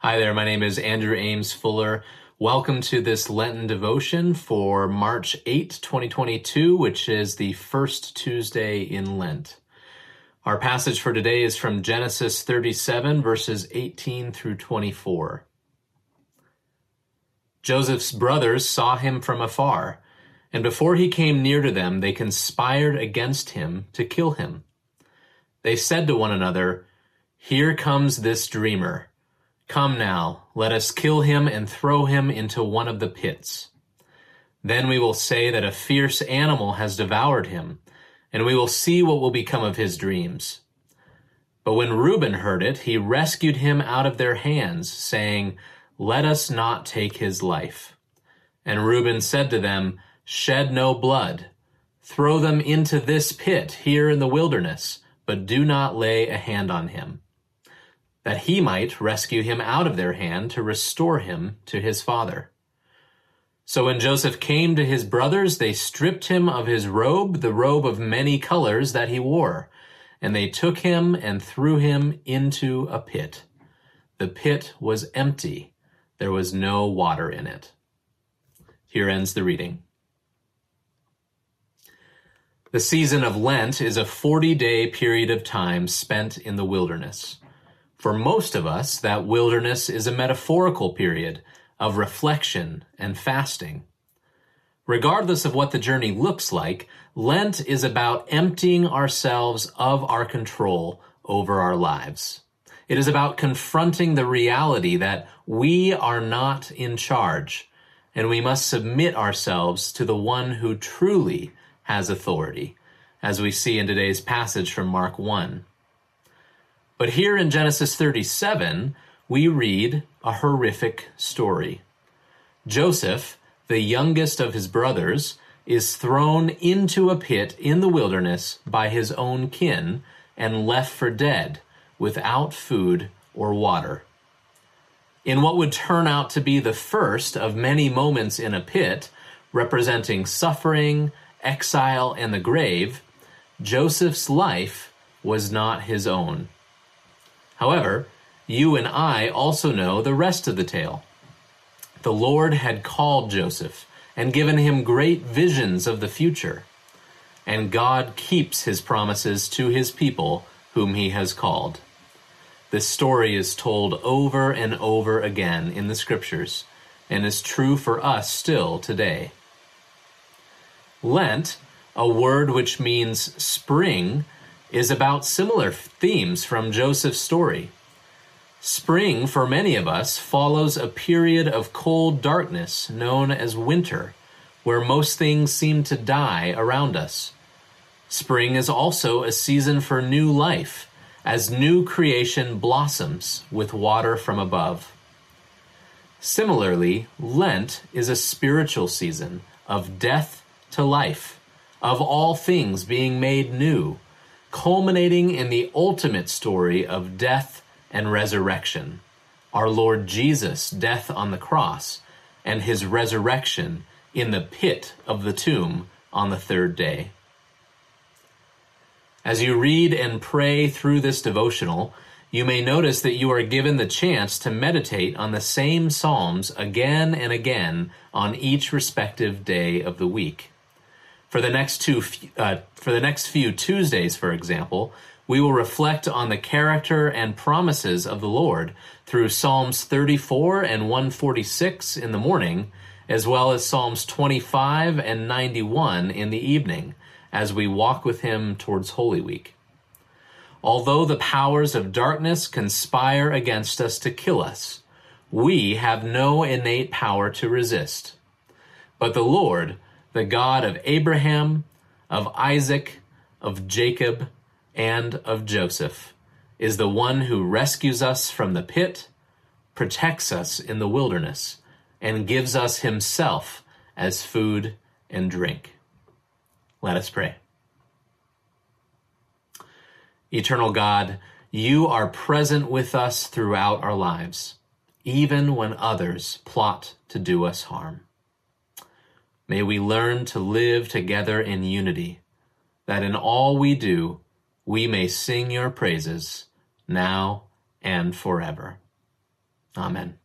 Hi there, my name is Andrew Ames Fuller. Welcome to this Lenten devotion for March 8, 2022, which is the first Tuesday in Lent. Our passage for today is from Genesis 37, verses 18 through 24. Joseph's brothers saw him from afar, and before he came near to them, they conspired against him to kill him. They said to one another, Here comes this dreamer. Come now, let us kill him and throw him into one of the pits. Then we will say that a fierce animal has devoured him, and we will see what will become of his dreams. But when Reuben heard it, he rescued him out of their hands, saying, Let us not take his life. And Reuben said to them, Shed no blood. Throw them into this pit here in the wilderness, but do not lay a hand on him that he might rescue him out of their hand to restore him to his father. So when Joseph came to his brothers, they stripped him of his robe, the robe of many colors that he wore, and they took him and threw him into a pit. The pit was empty. There was no water in it. Here ends the reading. The season of Lent is a 40 day period of time spent in the wilderness. For most of us, that wilderness is a metaphorical period of reflection and fasting. Regardless of what the journey looks like, Lent is about emptying ourselves of our control over our lives. It is about confronting the reality that we are not in charge and we must submit ourselves to the one who truly has authority, as we see in today's passage from Mark 1. But here in Genesis 37, we read a horrific story. Joseph, the youngest of his brothers, is thrown into a pit in the wilderness by his own kin and left for dead without food or water. In what would turn out to be the first of many moments in a pit, representing suffering, exile, and the grave, Joseph's life was not his own. However, you and I also know the rest of the tale. The Lord had called Joseph and given him great visions of the future. And God keeps his promises to his people whom he has called. This story is told over and over again in the scriptures and is true for us still today. Lent, a word which means spring, is about similar themes from Joseph's story. Spring, for many of us, follows a period of cold darkness known as winter, where most things seem to die around us. Spring is also a season for new life, as new creation blossoms with water from above. Similarly, Lent is a spiritual season of death to life, of all things being made new culminating in the ultimate story of death and resurrection our Lord Jesus' death on the cross and his resurrection in the pit of the tomb on the third day. As you read and pray through this devotional, you may notice that you are given the chance to meditate on the same Psalms again and again on each respective day of the week. For the next two, uh, for the next few Tuesdays, for example, we will reflect on the character and promises of the Lord through Psalms 34 and 146 in the morning, as well as Psalms 25 and 91 in the evening, as we walk with Him towards Holy Week. Although the powers of darkness conspire against us to kill us, we have no innate power to resist. But the Lord, the God of Abraham, of Isaac, of Jacob, and of Joseph, is the one who rescues us from the pit, protects us in the wilderness, and gives us himself as food and drink. Let us pray. Eternal God, you are present with us throughout our lives, even when others plot to do us harm. May we learn to live together in unity, that in all we do, we may sing your praises now and forever. Amen.